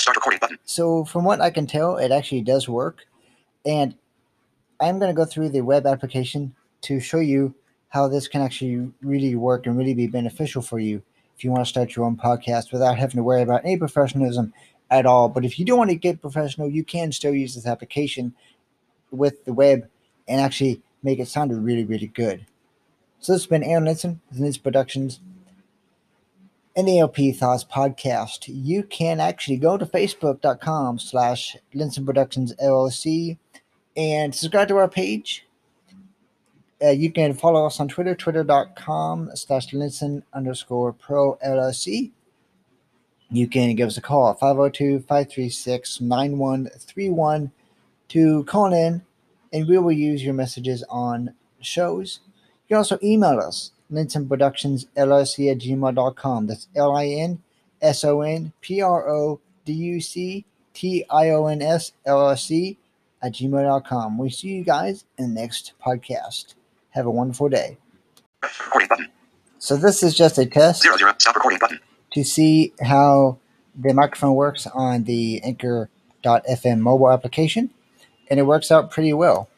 Start recording button. So from what I can tell, it actually does work. And I'm going to go through the web application to show you how this can actually really work and really be beneficial for you if you want to start your own podcast without having to worry about any professionalism at all. But if you don't want to get professional, you can still use this application with the web and actually make it sound really, really good. So this has been Aaron Linson with Linson Productions NALP Thoughts Podcast. You can actually go to facebook.com slash Linson Productions LLC and subscribe to our page. Uh, you can follow us on Twitter, twitter.com slash Linson underscore pro LLC. You can give us a call at 502 536 9131 to call in, and we will use your messages on shows. You can also email us, Linson Productions LLC at gmail.com. That's L I N S O N P R O D U C T I O N S L L C at gmail.com. We see you guys in the next podcast. Have a wonderful day. Recording button. So, this is just a test Zero zero. Stop recording button. to see how the microphone works on the Anchor.fm mobile application, and it works out pretty well.